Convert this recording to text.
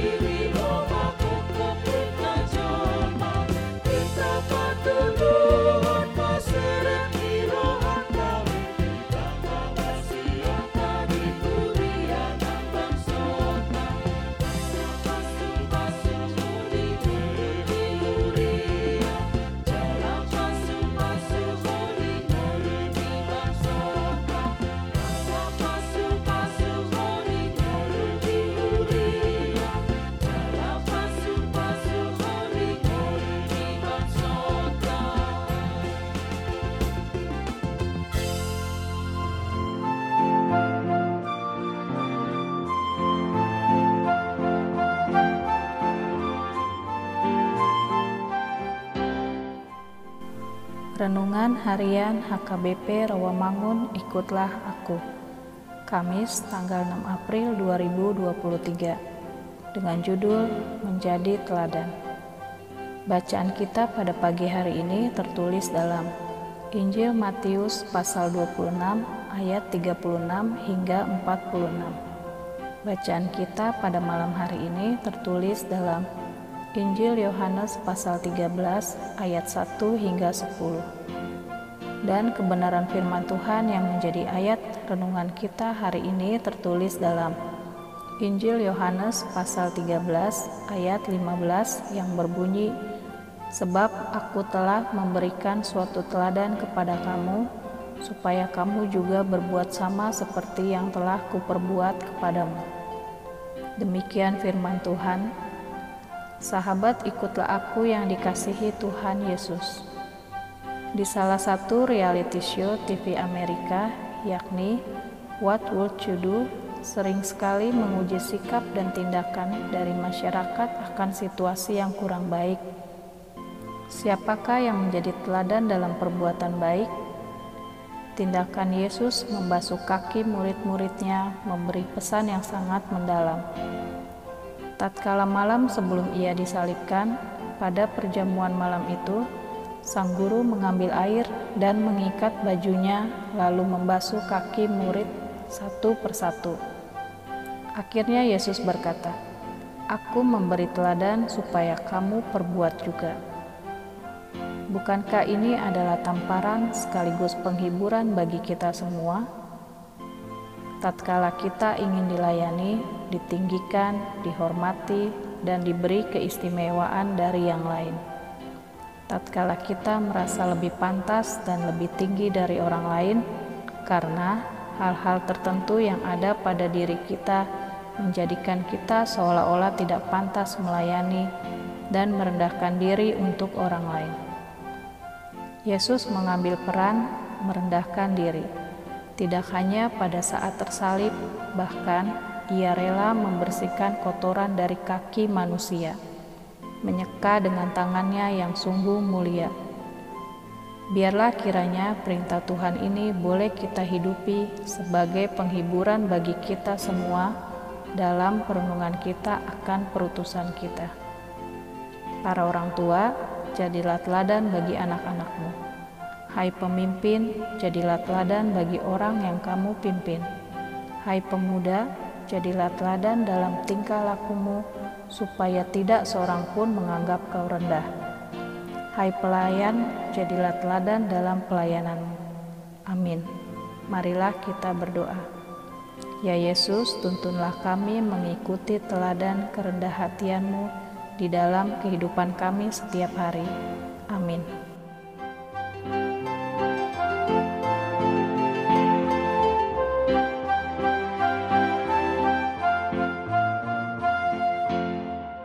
You. Renungan Harian HKBP Rawamangun Ikutlah Aku. Kamis tanggal 6 April 2023 dengan judul Menjadi Teladan. Bacaan kita pada pagi hari ini tertulis dalam Injil Matius pasal 26 ayat 36 hingga 46 Bacaan kita pada malam hari ini tertulis dalam Injil Yohanes pasal 13 ayat 1 hingga 10. Dan kebenaran firman Tuhan yang menjadi ayat renungan kita hari ini tertulis dalam Injil Yohanes pasal 13 ayat 15 yang berbunyi Sebab aku telah memberikan suatu teladan kepada kamu supaya kamu juga berbuat sama seperti yang telah kuperbuat kepadamu. Demikian firman Tuhan. Sahabat, ikutlah aku yang dikasihi Tuhan Yesus. Di salah satu reality show TV Amerika, yakni What Would You Do, sering sekali menguji sikap dan tindakan dari masyarakat akan situasi yang kurang baik. Siapakah yang menjadi teladan dalam perbuatan baik? Tindakan Yesus membasuh kaki murid-muridnya memberi pesan yang sangat mendalam. Tatkala malam sebelum ia disalibkan, pada perjamuan malam itu, sang guru mengambil air dan mengikat bajunya, lalu membasuh kaki murid satu persatu. Akhirnya Yesus berkata, "Aku memberi teladan supaya kamu perbuat juga." Bukankah ini adalah tamparan sekaligus penghiburan bagi kita semua? Tatkala kita ingin dilayani, ditinggikan, dihormati, dan diberi keistimewaan dari yang lain. Tatkala kita merasa lebih pantas dan lebih tinggi dari orang lain, karena hal-hal tertentu yang ada pada diri kita menjadikan kita seolah-olah tidak pantas melayani dan merendahkan diri untuk orang lain. Yesus mengambil peran merendahkan diri tidak hanya pada saat tersalib, bahkan ia rela membersihkan kotoran dari kaki manusia, menyeka dengan tangannya yang sungguh mulia. Biarlah kiranya perintah Tuhan ini boleh kita hidupi sebagai penghiburan bagi kita semua dalam perenungan kita akan perutusan kita. Para orang tua, jadilah teladan bagi anak-anakmu Hai pemimpin, jadilah teladan bagi orang yang kamu pimpin. Hai pemuda, jadilah teladan dalam tingkah lakumu, supaya tidak seorang pun menganggap kau rendah. Hai pelayan, jadilah teladan dalam pelayananmu. Amin. Marilah kita berdoa. Ya Yesus, tuntunlah kami mengikuti teladan kerendah hatianmu di dalam kehidupan kami setiap hari Amin.